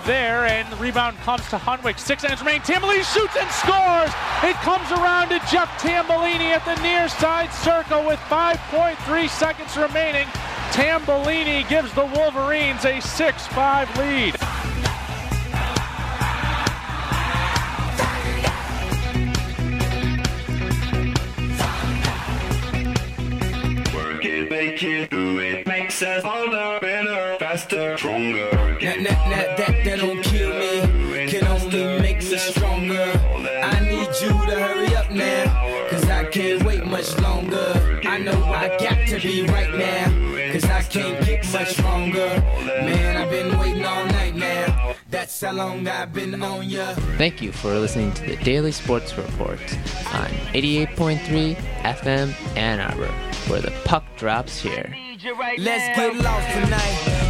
there, and the rebound comes to Hunwick. Six seconds remain. Tambellini shoots and scores. It comes around to Jeff Tambellini at the near side circle with 5.3 seconds remaining. Tambellini gives the Wolverines a 6-5 lead. Make it, do it. Makes us harder, better, faster, to be right now, cause I can't get much longer. Man, I've been waiting all night now. That's how long I've been on ya. Thank you for listening to the Daily Sports Report on 88.3 FM Ann Arbor, where the puck drops here. Let's get lost tonight.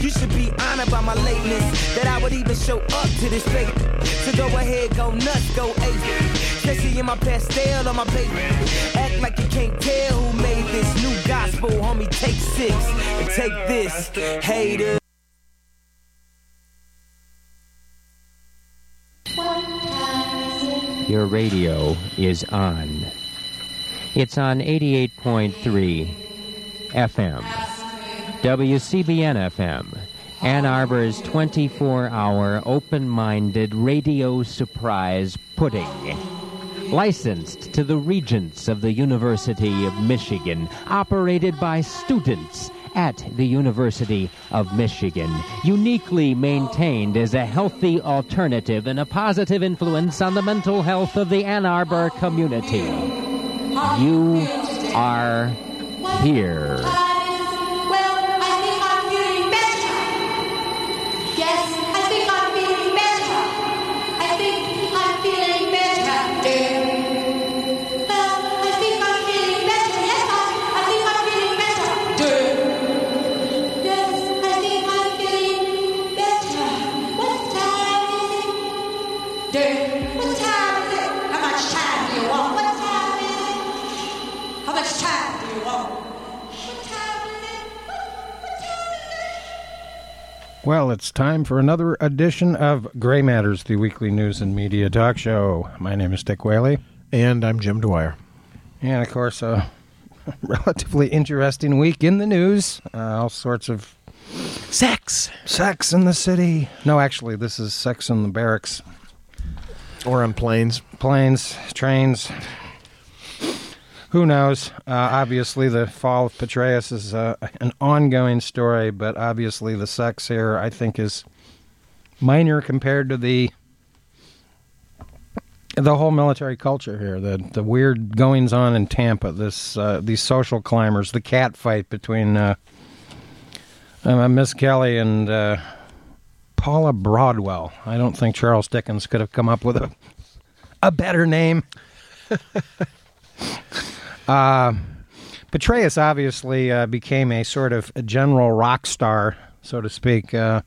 You should be honored by my lateness. That I would even show up to this fake. So go ahead, go nuts, go ape. Especially in my pastel on my paper. Act like you can't tell who made this new gospel, homie. Take six and take this, haters. Your radio is on. It's on 88.3 FM. WCBN FM. Ann Arbor's 24 hour open minded radio surprise pudding. Licensed to the Regents of the University of Michigan, operated by students at the University of Michigan, uniquely maintained as a healthy alternative and a positive influence on the mental health of the Ann Arbor community. You are here. Well, it's time for another edition of Gray Matters, the weekly news and media talk show. My name is Dick Whaley. And I'm Jim Dwyer. And of course, a relatively interesting week in the news. Uh, all sorts of Sex! sex in the city. No, actually, this is sex in the barracks. Or on planes. Planes, trains. Who knows? Uh, obviously, the fall of Petraeus is uh, an ongoing story, but obviously, the sex here, I think, is minor compared to the the whole military culture here. The the weird goings on in Tampa. This uh, these social climbers. The cat fight between uh, uh, Miss Kelley and uh, Paula Broadwell. I don't think Charles Dickens could have come up with a a better name. uh, Petraeus obviously uh, became a sort of a general rock star, so to speak, uh,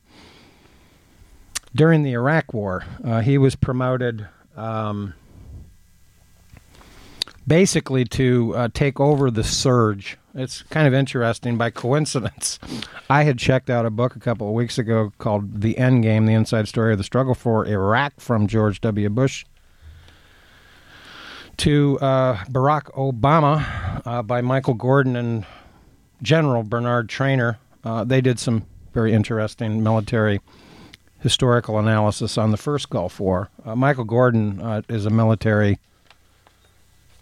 during the Iraq War. Uh, he was promoted um, basically to uh, take over the surge. It's kind of interesting. By coincidence, I had checked out a book a couple of weeks ago called The End Game The Inside Story of the Struggle for Iraq from George W. Bush to uh, Barack Obama uh, by Michael Gordon and General Bernard Trainor. Uh, they did some very interesting military historical analysis on the first Gulf War. Uh, Michael Gordon uh, is a military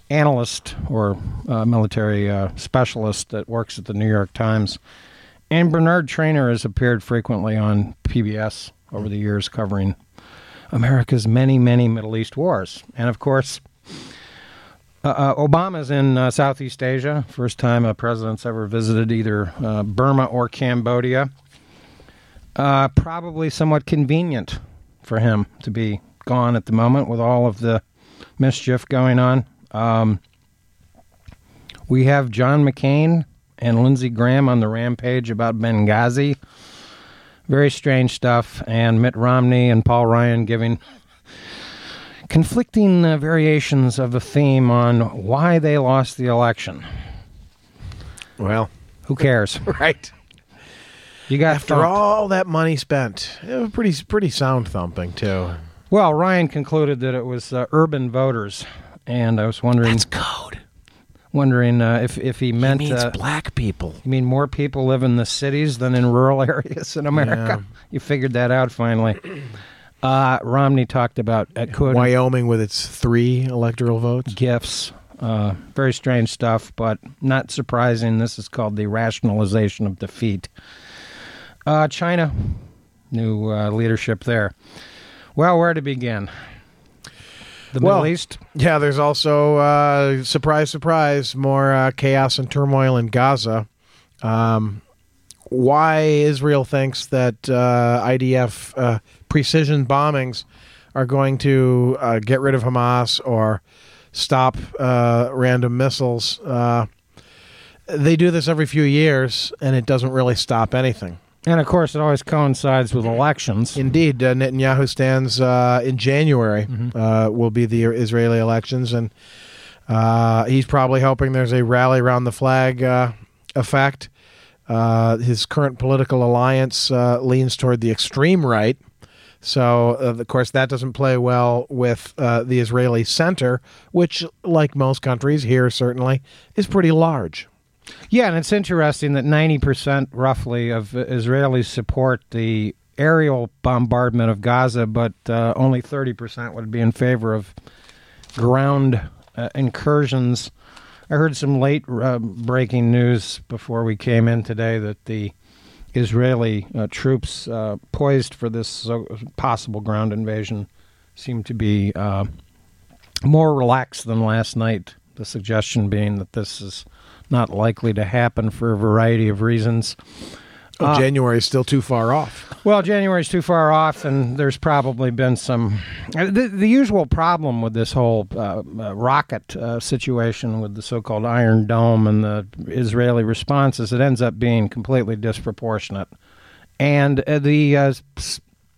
analyst or uh, military specialist that works at the New York Times. And Bernard Trainor has appeared frequently on PBS over the years covering America's many, many Middle East wars. And of course, uh, uh, Obama's in uh, Southeast Asia. First time a president's ever visited either uh, Burma or Cambodia. Uh, probably somewhat convenient for him to be gone at the moment with all of the mischief going on. Um, we have John McCain and Lindsey Graham on the rampage about Benghazi. Very strange stuff. And Mitt Romney and Paul Ryan giving conflicting uh, variations of a theme on why they lost the election. Well, Who cares? right. You got After thumped. all that money spent, it was pretty pretty sound thumping too. Well, Ryan concluded that it was uh, urban voters, and I was wondering, code. wondering uh, if if he meant means uh, black people. You mean more people live in the cities than in rural areas in America? You figured that out finally. Uh, Romney talked about uh, Wyoming with its three electoral votes. gifts. Uh, very strange stuff, but not surprising. This is called the rationalization of defeat. Uh, China, new uh, leadership there. Well, where to begin? The Well, Middle East. Yeah, there's also uh, surprise, surprise, more uh, chaos and turmoil in Gaza. Um, why Israel thinks that uh, IDF uh, precision bombings are going to uh, get rid of Hamas or stop uh, random missiles. Uh, they do this every few years, and it doesn't really stop anything. And of course, it always coincides with elections. Indeed, uh, Netanyahu stands uh, in January. Uh, will be the Israeli elections, and uh, he's probably hoping there's a rally around the flag uh, effect. Uh, his current political alliance uh, leans toward the extreme right, so uh, of course that doesn't play well with uh, the Israeli center, which, like most countries here, certainly is pretty large. Yeah, and it's interesting that 90% roughly of Israelis support the aerial bombardment of Gaza, but uh, only 30% would be in favor of ground uh, incursions. I heard some late uh, breaking news before we came in today that the Israeli uh, troops uh, poised for this possible ground invasion seem to be uh, more relaxed than last night. The suggestion being that this is not likely to happen for a variety of reasons. Oh, January is still too far off. Well, January is too far off, and there's probably been some. uh, The, the usual problem with this whole uh, uh, rocket uh, situation with the so-called Iron Dome and the Israeli response is it ends up being completely disproportionate, and uh, the, uh,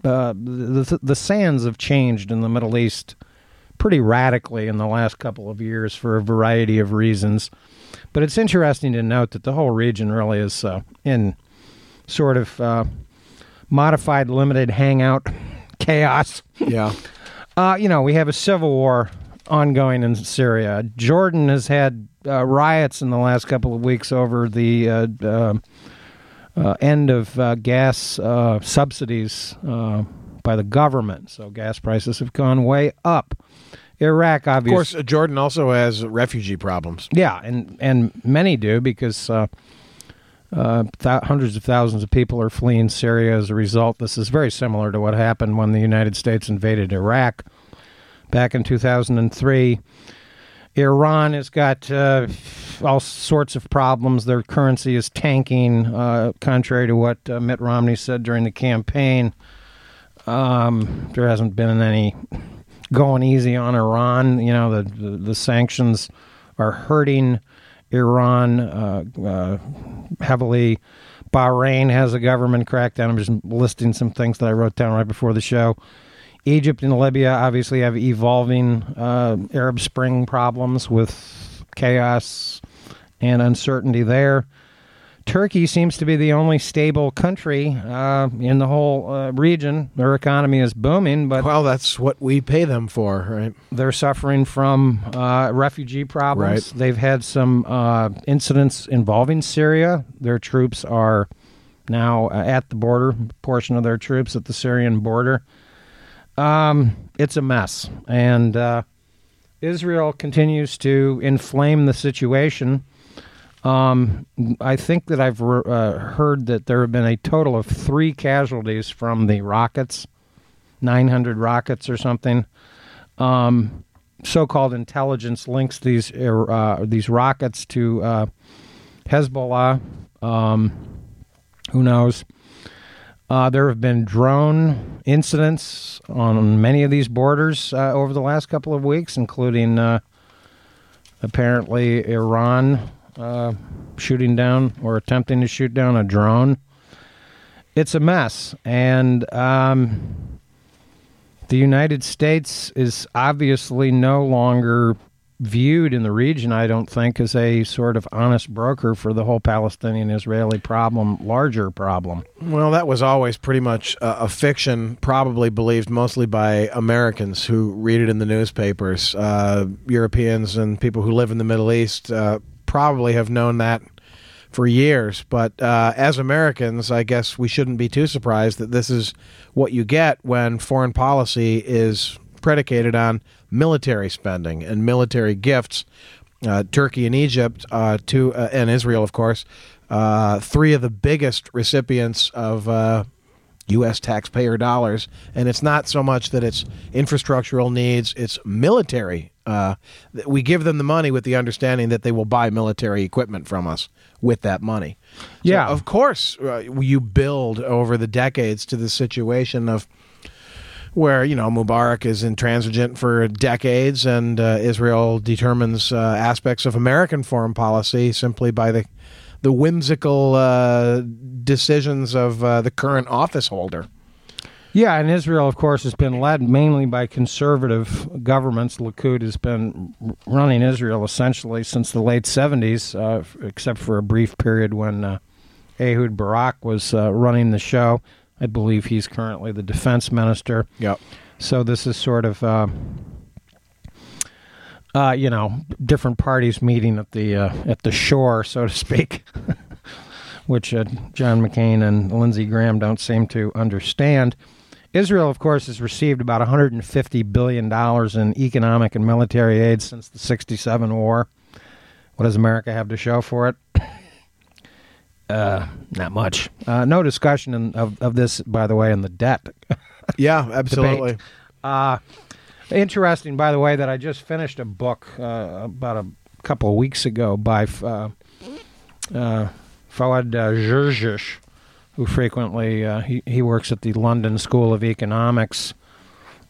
uh, the the sands have changed in the Middle East pretty radically in the last couple of years for a variety of reasons. But it's interesting to note that the whole region really is uh, in sort of uh, modified limited hangout chaos. Yeah. Uh, you know, we have a civil war ongoing in Syria. Jordan has had uh, riots in the last couple of weeks over the uh, uh, uh, end of uh, gas uh, subsidies uh, by the government. So gas prices have gone way up. Iraq, Of obviously. course, uh, Jordan also has refugee problems. Yeah, and and many do because uh, th- hundreds of thousands of people are fleeing Syria as a result. This is very similar to what happened when the United States invaded Iraq back in 2003. Iran has got uh, all sorts of problems. Their currency is tanking, uh, contrary to what uh, Mitt Romney said during the campaign. Um, there hasn't been any going easy on Iran. You know, the the, the sanctions are hurting Iran uh, uh, heavily. Bahrain has a government crackdown. I'm just listing some things that I wrote down right before the show. Egypt and Libya obviously have evolving uh, Arab Spring problems with chaos and uncertainty there. Turkey seems to be the only stable country uh, in the whole uh, region. Their economy is booming, but Well, that's what we pay them for, right? they're suffering from uh, refugee problems. Right. They've had some uh, incidents involving Syria. Their troops are now uh, at the border, portion of their troops at the Syrian border. Um, it's a mess. And uh, Israel continues to inflame the situation. Um, I think that I've re- uh, heard that there have been a total of three casualties from the rockets, 900 rockets or something. Um, so-called intelligence links these uh, these rockets to uh, Hezbollah. Um, who knows? Uh, there have been drone incidents on many of these borders uh, over the last couple of weeks, including uh, apparently Iran uh, shooting down or attempting to shoot down a drone. It's a mess, and um, the United States is obviously no longer viewed in the region, I don't think, as a sort of honest broker for the whole Palestinian Israeli problem, larger problem. Well, that was always pretty much a, a fiction, probably believed mostly by Americans who read it in the newspapers. Uh, Europeans and people who live in the Middle East uh, probably have known that for years. But uh, as Americans, I guess we shouldn't be too surprised that this is what you get when foreign policy is predicated on military spending and military gifts. Uh, Turkey and Egypt, uh, two, uh, and Israel, of course, uh, three of the biggest recipients of uh, U.S. taxpayer dollars. And it's not so much that it's infrastructural needs; it's military. Uh, we give them the money with the understanding that they will buy military equipment from us with that money. So, Yeah. of course, uh, you build over the decades to the situation of where you know Mubarak is intransigent for decades, and uh, Israel determines uh, aspects of American foreign policy simply by the the whimsical uh, decisions of uh, the current office holder. Yeah, and Israel, of course, has been led mainly by conservative governments. Likud has been running Israel essentially since the late 70s, uh, except for a brief period when uh, Ehud Barak was uh, running the show. I believe he's currently the defense minister. Yep. So this is sort of, uh, uh, you know, different parties meeting at the uh, at the shore, so to speak, which uh, John McCain and Lindsey Graham don't seem to understand. Israel, of course, has received about 150 billion dollars in economic and military aid since the '67 war. What does America have to show for it? Uh, not much. Uh, no discussion in, of of this, by the way, in the debt Yeah, absolutely. Interesting, by the way, that I just finished a book uh, about a couple of weeks ago by uh, uh, Fawaz uh, who frequently uh, he, he works at the London School of Economics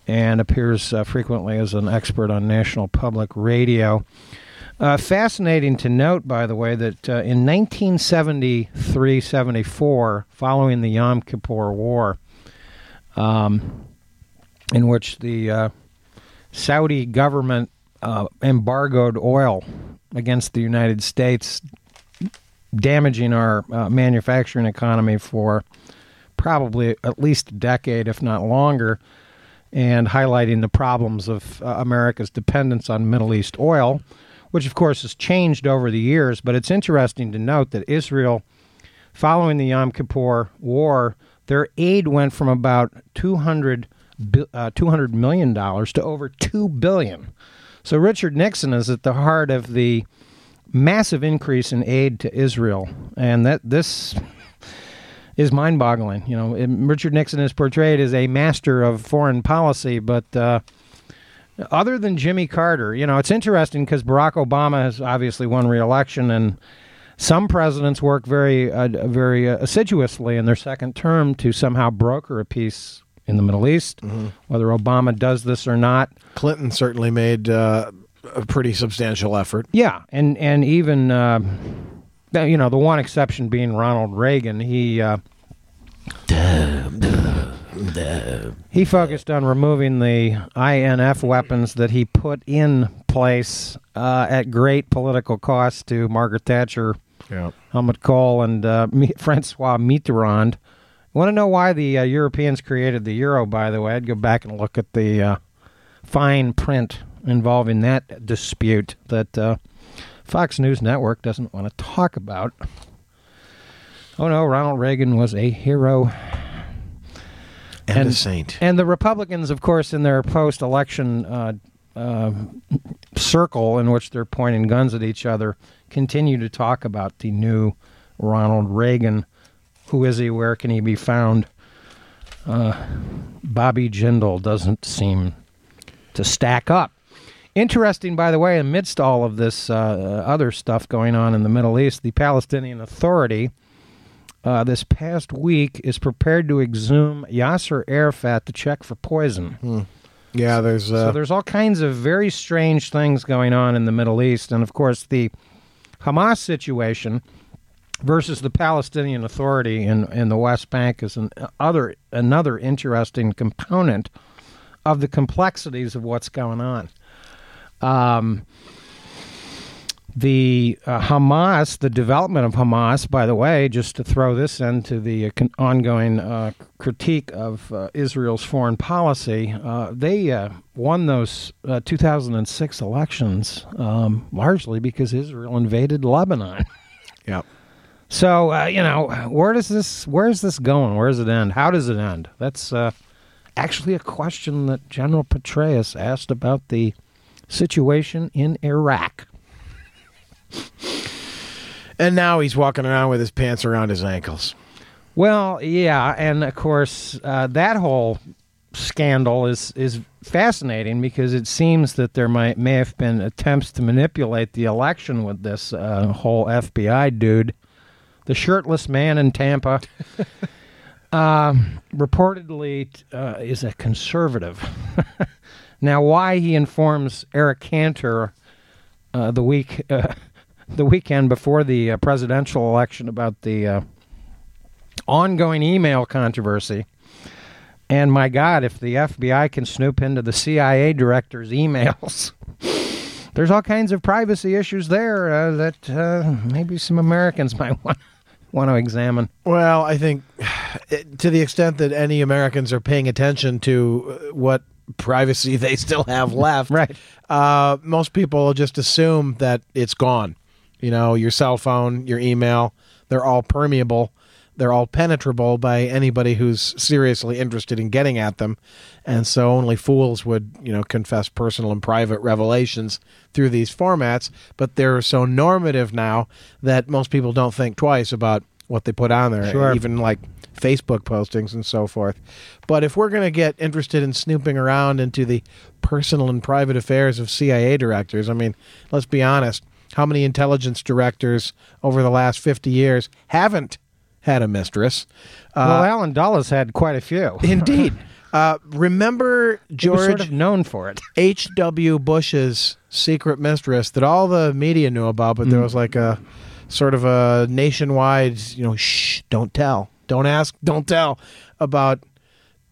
and appears uh, frequently as an expert on National Public Radio. Fascinating to note, by the way, that in 1973 74, following the Yom Kippur War, um, in which the Saudi government uh, embargoed oil against the United States, damaging our uh, manufacturing economy for probably at least a decade, if not longer, and highlighting the problems of uh, America's dependence on Middle East oil, which of course has changed over the years. But it's interesting to note that Israel, following the Yom Kippur War, their aid went from about 200, bi- uh, $200 million to over 2 billion. So Richard Nixon is at the heart of the massive increase in aid to Israel, and that this is mind-boggling. You know, Richard Nixon is portrayed as a master of foreign policy, but uh, other than Jimmy Carter, you know, it's interesting because Barack Obama has obviously won re-election, and some presidents work very, uh, very uh, assiduously in their second term to somehow broker a peace in the Middle East. Whether Obama does this or not, Clinton certainly made uh, a pretty substantial effort. Yeah, and and even uh, you know the one exception being Ronald Reagan. He uh, he focused on removing the INF weapons that he put in place uh, at great political cost to Margaret Thatcher, Yeah. Helmut Kohl, and uh, Francois Mitterrand. Want to know why the uh, Europeans created the euro? By the way, I'd go back and look at the uh, fine print involving that dispute that uh, Fox News Network doesn't want to talk about. Oh no, Ronald Reagan was a hero. And, a saint. And the Republicans, of course, in their post-election uh, uh, circle in which they're pointing guns at each other, continue to talk about the new Ronald Reagan. Who is he? Where can he be found? Uh, Bobby Jindal doesn't seem to stack up. Interesting, by the way, amidst all of this uh, other stuff going on in the Middle East, the Palestinian Authority uh, this past week is prepared to exhume Yasser Arafat to check for poison. Yeah, there's uh, so there's all kinds of very strange things going on in the Middle East, and of course the Hamas situation versus the Palestinian Authority in, in the West Bank is an other another interesting component of the complexities of what's going on. Um, the uh, Hamas, the development of Hamas, by the way, just to throw this into the uh, con- ongoing uh, critique of uh, Israel's foreign policy, uh, they uh, won those 2006 elections um, largely because Israel invaded Lebanon. Yeah. So uh, you know, where does this where is this going? Where does it end? How does it end? That's uh, actually a question that General Petraeus asked about the situation in Iraq. And now he's walking around with his pants around his ankles. Well, yeah, and of course uh, that whole scandal is is fascinating because it seems that there might may have been attempts to manipulate the election with this uh, whole FBI dude, the shirtless man in Tampa. um, reportedly uh, is a conservative. now, why he informs Eric Cantor uh, the week uh, the weekend before the uh, presidential election about the uh, ongoing email controversy. And my God, if the FBI can snoop into the CIA director's emails, there's all kinds of privacy issues there uh, that uh, maybe some Americans might want want to examine. Well, I think to the extent that any Americans are paying attention to uh, what privacy they still have left, Right. Uh, most people just assume that it's gone. You know, your cell phone, your email, they're all permeable. They're all penetrable by anybody who's seriously interested in getting at them. And so only fools would, you know, confess personal and private revelations through these formats. But they're so normative now that most people don't think twice about what they put on there, Sure. even like Facebook postings and so forth. But if we're going to get interested in snooping around into the personal and private affairs of CIA directors, I mean, let's be honest. How many intelligence directors over the last 50 years haven't had a mistress? well, Uh, Allen Dulles had quite a few. indeed. Uh, remember George sort of known for it. H.W. Bush's secret mistress that all the media knew about, but there was like a sort of a nationwide, you know, shh, don't tell, don't ask, don't tell about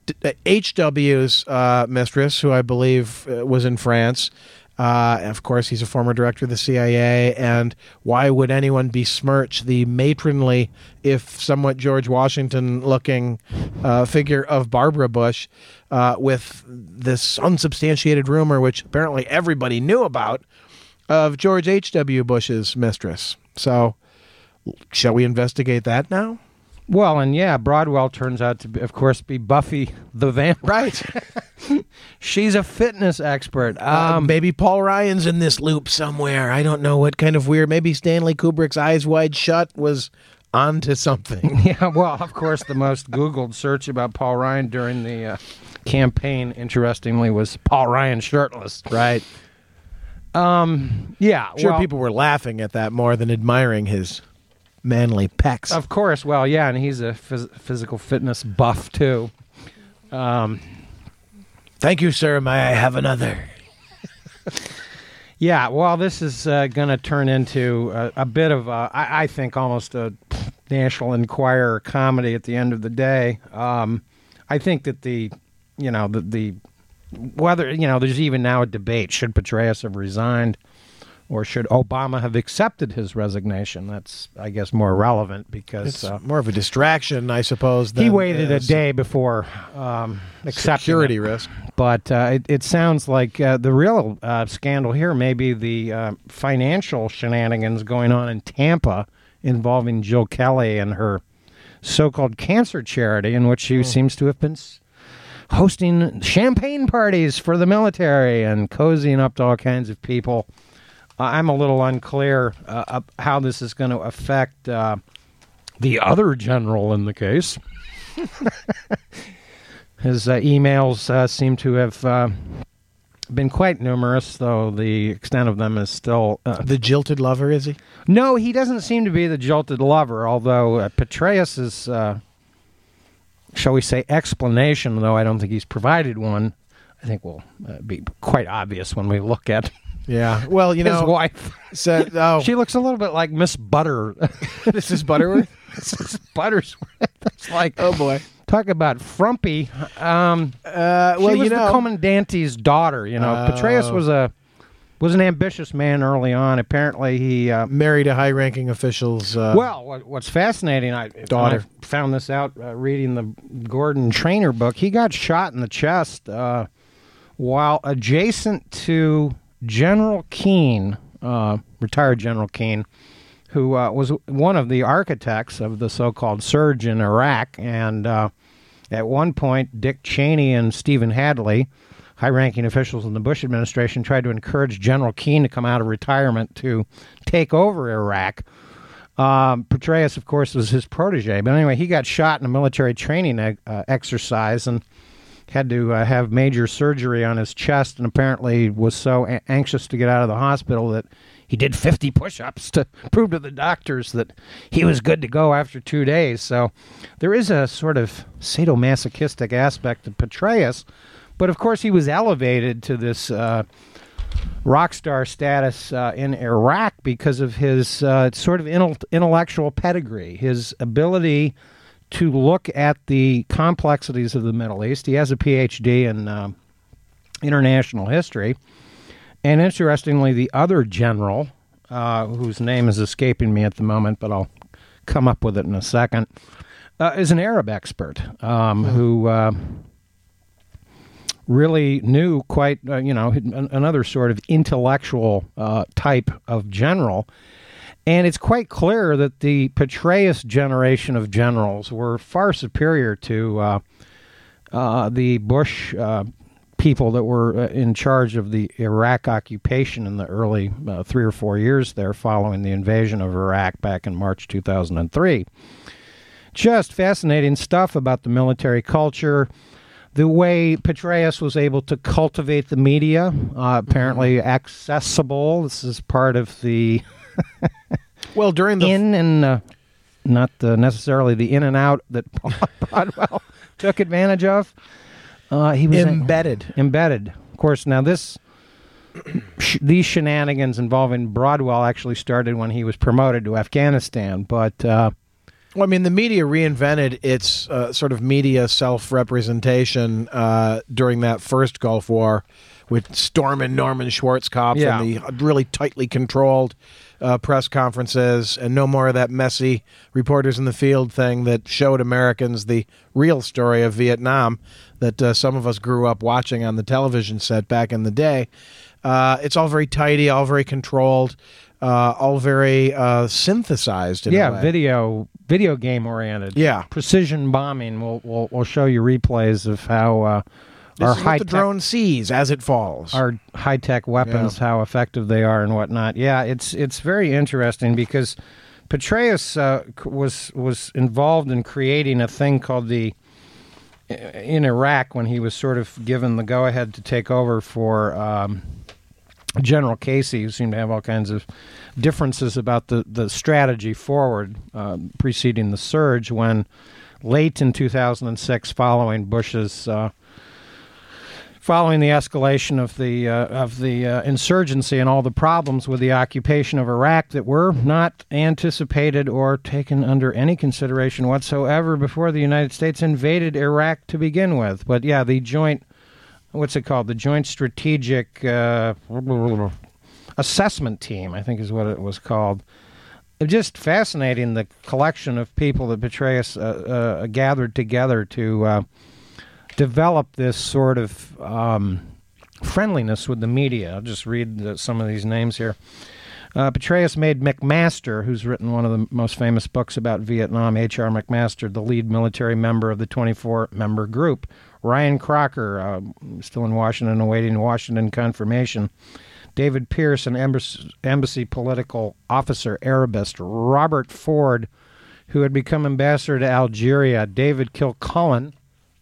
D- uh, H.W.'s uh, mistress, who I believe uh, was in France. Uh, of course, he's a former director of the CIA. And why would anyone besmirch the matronly, if somewhat George Washington looking uh, figure of Barbara Bush uh, with this unsubstantiated rumor, which apparently everybody knew about, of George H.W. Bush's mistress? So, shall we investigate that now? Well, and yeah, Broadwell turns out to, be, of course, be Buffy the Vampire. Right. She's a fitness expert. Um, Um, maybe Paul Ryan's in this loop somewhere. I don't know what kind of weird. Maybe Stanley Kubrick's Eyes Wide Shut was onto something. Yeah, well, of course, the most Googled search about Paul Ryan during the uh, campaign, interestingly, was Paul Ryan shirtless. right. Um, yeah, Sure, well, people were laughing at that more than admiring his manly pecs. Of course, well, yeah, and he's a phys- physical fitness buff too. Um, Thank you, sir. May I have another? yeah, well, this is uh, going to turn into a, a bit of, a, I, I think, almost a National Enquirer comedy at the end of the day. Um, I think that the, you know, the, the whether you know, there's even now a debate: should Petraeus have resigned, or should Obama have accepted his resignation? That's, I guess, more relevant because It's uh, more of a distraction, I suppose. He waited a day before um, accepting Security it. risk. But uh, it, it sounds like uh, the real uh, scandal here may be the uh, financial shenanigans going on in Tampa involving Jill Kelley and her so-called cancer charity, in which she seems to have been s- hosting champagne parties for the military and cozying up to all kinds of people. I'm a little unclear uh, how this is going to affect uh, the other general in the case. His uh, emails uh, seem to have uh, been quite numerous, though the extent of them is still. Uh, The jilted lover, is he? no, he doesn't seem to be the jilted lover, although uh, Petraeus's, uh, shall we say, explanation, though I don't think he's provided one, I think will uh, be quite obvious when we look at Yeah. Well, you know, his wife. said, oh, She looks a little bit like Miss Butter. this is Butterworth. this is Buttersworth. It's like oh boy. talk about frumpy. Um, Uh, well, she was you know, the commandante's daughter. You know, Oh. Petraeus was a was an ambitious man early on. Apparently, he uh, married a high-ranking official's. Uh, Well, what, what's fascinating, I, Daughter. I found this out uh, reading the Gordon Trainor book. He got shot in the chest uh, while adjacent to General Keane, uh, retired General Keane, who uh, was one of the architects of the so-called surge in Iraq. And uh, at one point, Dick Cheney and Stephen Hadley, high-ranking officials in the Bush administration, tried to encourage General Keane to come out of retirement to take over Iraq. Um, Petraeus, of course, was his protege. But anyway, he got shot in a military training uh, exercise and had to uh, have major surgery on his chest, and apparently was so a- anxious to get out of the hospital that he did 50 push-ups to prove to the doctors that he was good to go after two days. So there is a sort of sadomasochistic aspect to Petraeus, but of course he was elevated to this. Uh, rock star status uh, in Iraq because of his uh, sort of intellectual pedigree, his ability to look at the complexities of the Middle East. He has a PhD in uh, international history. And interestingly, the other general, uh, whose name is escaping me at the moment, but I'll come up with it in a second, uh, is an Arab expert um, who uh, really knew quite, uh, you know, an- another sort of intellectual uh, type of general. And it's quite clear that the Petraeus generation of generals were far superior to uh, uh, the Bush uh, people that were uh, in charge of the Iraq occupation in the early uh, three or four years there following the invasion of Iraq back in March 2003. Just fascinating stuff about the military culture the way Petraeus was able to cultivate the media, uh, apparently accessible. This is part of the well, during the in and uh, not uh, necessarily the in and out that Broadwell took advantage of. Uh, he was embedded. embedded. Of course, now this sh- these shenanigans involving Broadwell actually started when he was promoted to Afghanistan, but. Uh, Well, I mean, the media reinvented its uh, sort of media self representation uh, during that first Gulf War with Storm and Norman Schwarzkopf Yeah. and the really tightly controlled uh, press conferences, and no more of that messy reporters in the field thing that showed Americans the real story of Vietnam that uh, some of us grew up watching on the television set back in the day. Uh, it's all very tidy, all very controlled, uh, all very uh, synthesized. In a yeah, video video game oriented. Yeah. precision bombing. We'll we'll, we'll show you replays of how uh, This our high the drone sees as it falls. our high tech weapons, how effective they are, and whatnot. Yeah, it's it's very interesting because Petraeus uh, was was involved in creating a thing called the in Iraq when he was sort of given the go ahead to take over for um, General Casey, who seemed to have all kinds of differences about the, the strategy forward um, preceding the surge. When late in 2006, following Bush's uh, following the escalation of the uh, of the uh, insurgency and all the problems with the occupation of Iraq that were not anticipated or taken under any consideration whatsoever before the United States invaded Iraq to begin with. But yeah, the joint what's it called? The Joint Strategic uh, Assessment Team, I think is what it was called. Just fascinating the collection of people that Petraeus uh, uh, gathered together to uh, develop this sort of um, friendliness with the media. I'll just read the, some of these names here. Uh, Petraeus made McMaster, who's written one of the most famous books about Vietnam, H.R. McMaster, the lead military member of the 24 member group. Ryan Crocker, uh, still in Washington, awaiting Washington confirmation. David Pearce, an embassy, embassy political officer, Arabist. Robert Ford, who had become ambassador to Algeria. David Kilcullen,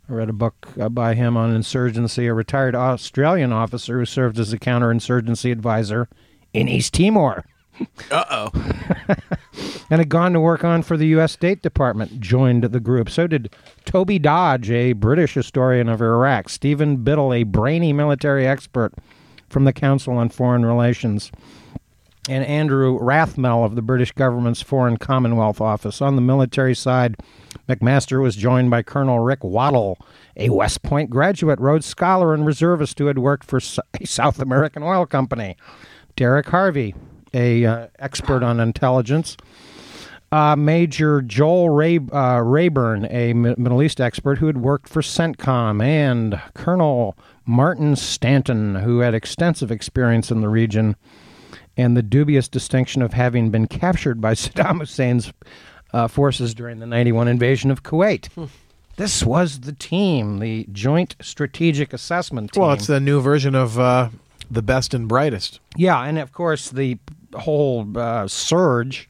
I read a book by him on insurgency, a retired Australian officer who served as a counterinsurgency advisor in East Timor. Uh oh. and had gone to work on for the U.S. State Department, joined the group. So did Toby Dodge, a British historian of Iraq, Stephen Biddle, a brainy military expert from the Council on Foreign Relations, and Andrew Rathmell of the British government's Foreign Commonwealth Office. On the military side, McMaster was joined by Colonel Rick Waddell, a West Point graduate, Rhodes Scholar, and reservist who had worked for a South American oil company. Derek Harvey, a uh, expert on intelligence. Uh, Major Joel Ray, uh, Rayburn, a Middle East expert who had worked for CENTCOM, and Colonel Martin Stanton, who had extensive experience in the region and the dubious distinction of having been captured by Saddam Hussein's uh, forces during the 91 invasion of Kuwait. This was the team, the Joint Strategic Assessment Team. Well, it's the new version of uh, the best and brightest. Yeah, and of course the whole uh, surge.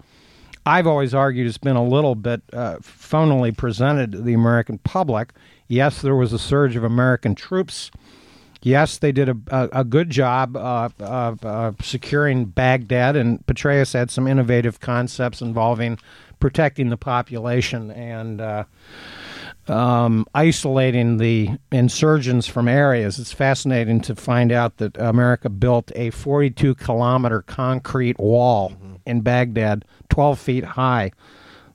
I've always argued has been a little bit uh, phonily presented to the American public. Yes, there was a surge of American troops. Yes, they did a, a, a good job uh, of uh, securing Baghdad, and Petraeus had some innovative concepts involving protecting the population and uh, um, isolating the insurgents from areas. It's fascinating to find out that America built a 42 kilometer concrete wall in Baghdad, 12 feet high.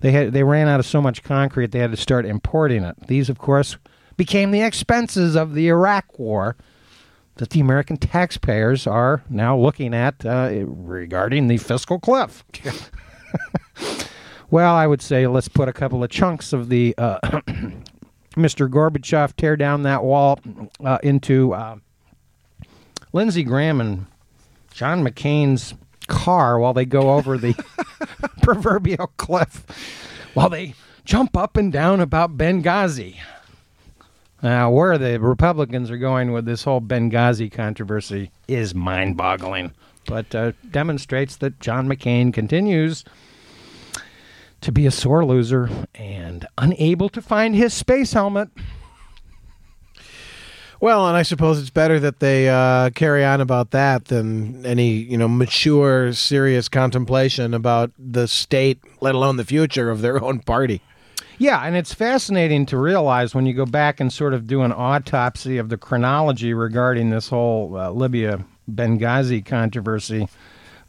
They had they ran out of so much concrete they had to start importing it. These, of course, became the expenses of the Iraq War that the American taxpayers are now looking at uh, regarding the fiscal cliff. well, I would say let's put a couple of chunks of the uh, Mr. Gorbachev tear down that wall uh, into uh, Lindsey Graham and John McCain's car while they go over the proverbial cliff, while they jump up and down about Benghazi. Now, where the Republicans are going with this whole Benghazi controversy is mind boggling, but uh, demonstrates that John McCain continues to be a sore loser and unable to find his space helmet. Well, and I suppose it's better that they uh, carry on about that than any you know mature, serious contemplation about the state, let alone the future of their own party. Yeah, and it's fascinating to realize when you go back and sort of do an autopsy of the chronology regarding this whole uh, Libya Benghazi controversy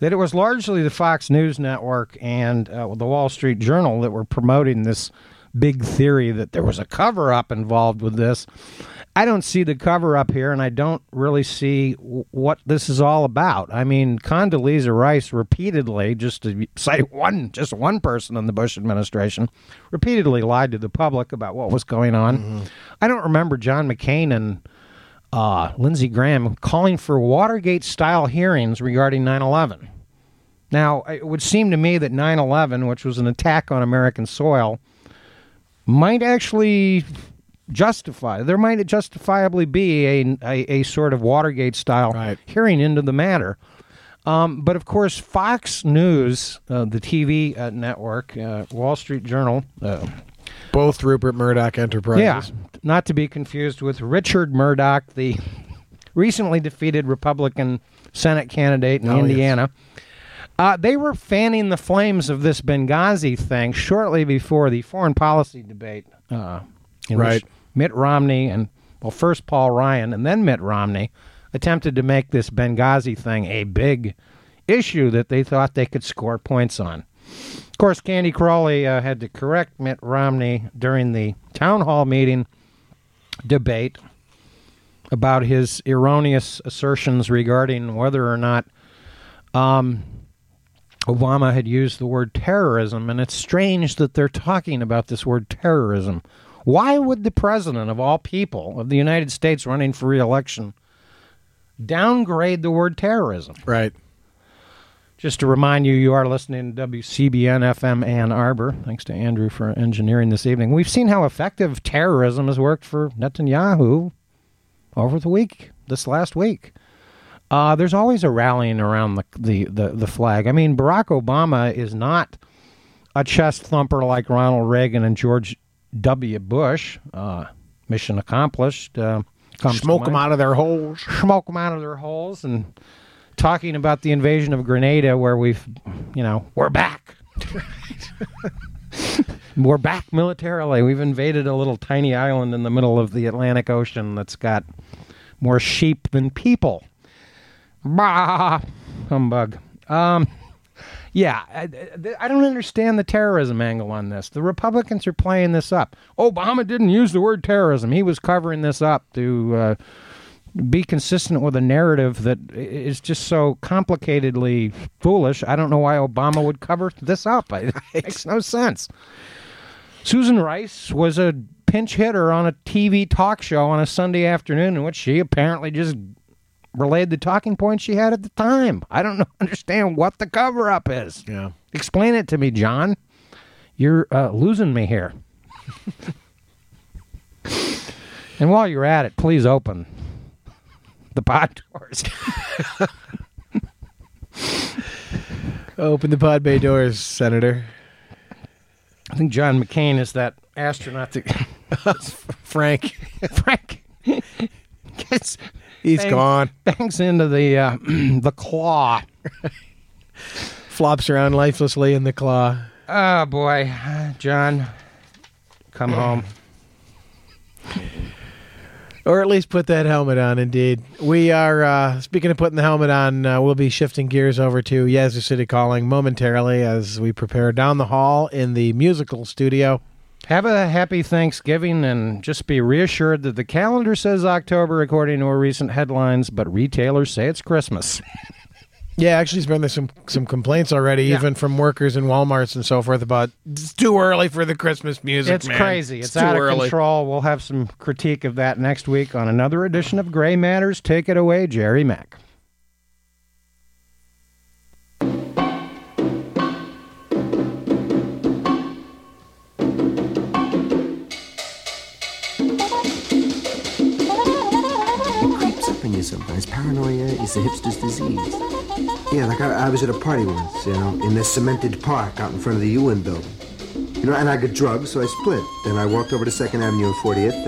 that it was largely the Fox News Network and uh, the Wall Street Journal that were promoting this big theory that there was a cover up involved with this. I don't see the cover up here, and I don't really see w- what this is all about. I mean, Condoleezza Rice repeatedly, just to cite one, just one person in the Bush administration, repeatedly lied to the public about what was going on. I don't remember John McCain and uh, Lindsey Graham calling for Watergate style hearings regarding 9 11. Now, it would seem to me that 9 11, which was an attack on American soil, might actually justify, there might justifiably be a, a, a sort of Watergate style Right. hearing into the matter. Um, but of course, Fox News, uh, the TV uh, network, uh, Wall Street Journal, uh, Both Rupert Murdoch enterprises. yeah, not to be confused with Richard Mourdock, the recently defeated Republican Senate candidate in Oh, yes. Uh, they were fanning the flames of this Benghazi thing shortly before the foreign policy debate, uh, in which Right. Mitt Romney and well, first Paul Ryan and then Mitt Romney attempted to make this Benghazi thing a big issue that they thought they could score points on. Of course, Candy Crowley uh, had to correct Mitt Romney during the town hall meeting debate about his erroneous assertions regarding whether or not um, Obama had used the word terrorism. And it's strange that they're talking about this word terrorism. Why would the president of all people of the United States running for reelection downgrade the word terrorism? Right. Just to remind you, you are listening to WCBN FM Ann Arbor. Thanks to Andrew for engineering this evening. We've seen how effective terrorism has worked for Netanyahu over the week, this last week. Uh, there's always a rallying around the, the, the, the flag. I mean, Barack Obama is not a chest thumper like Ronald Reagan and George W. Bush. Uh, mission accomplished. Uh, Smoke them out of their holes. smoke them out of their holes and talking about the invasion of Grenada, where we've, you know, we're back. we're back militarily. We've invaded a little tiny island in the middle of the Atlantic Ocean that's got more sheep than people. Bah, humbug. Um, yeah, I, I don't understand the terrorism angle on this. The Republicans are playing this up. Obama didn't use the word terrorism. He was covering this up to uh, be consistent with a narrative that is just so complicatedly foolish. I don't know why Obama would cover this up. It makes no sense. Susan Rice was a pinch hitter on a TV talk show on a Sunday afternoon in which she apparently just relayed the talking points she had at the time. I don't know, understand what the cover up is. Yeah. Explain it to me, John. You're uh, losing me here. and while you're at it, please open the pod doors. Open the pod bay doors, Senator. I think John McCain is that astronaut that Frank. Frank gets He's bang- gone. bangs into the uh, the claw. Flops around lifelessly in the claw. Oh boy, John, come home. Or at least put that helmet on, indeed. We are, uh, speaking of putting the helmet on, uh, we'll be shifting gears over to Yazoo City Calling momentarily as we prepare down the hall in the musical studio. Have a happy Thanksgiving and just be reassured that the calendar says October according to recent headlines, but retailers say it's Christmas. Yeah, actually, there's been some some complaints already, Yeah. even from workers in WalMarts and so forth, about it's too early for the Christmas music. it's man. crazy. It's, too out of early. control. We'll have some critique of that next week on another edition of Gray Matters. Take it away, Jerry Mack. Paranoia is the hipster's disease. Yeah, like I, I was at a party once, you know, in this cemented park out in front of the UN building. You know, and I got drugs, so I split. Then I walked over to Second Avenue and 40th.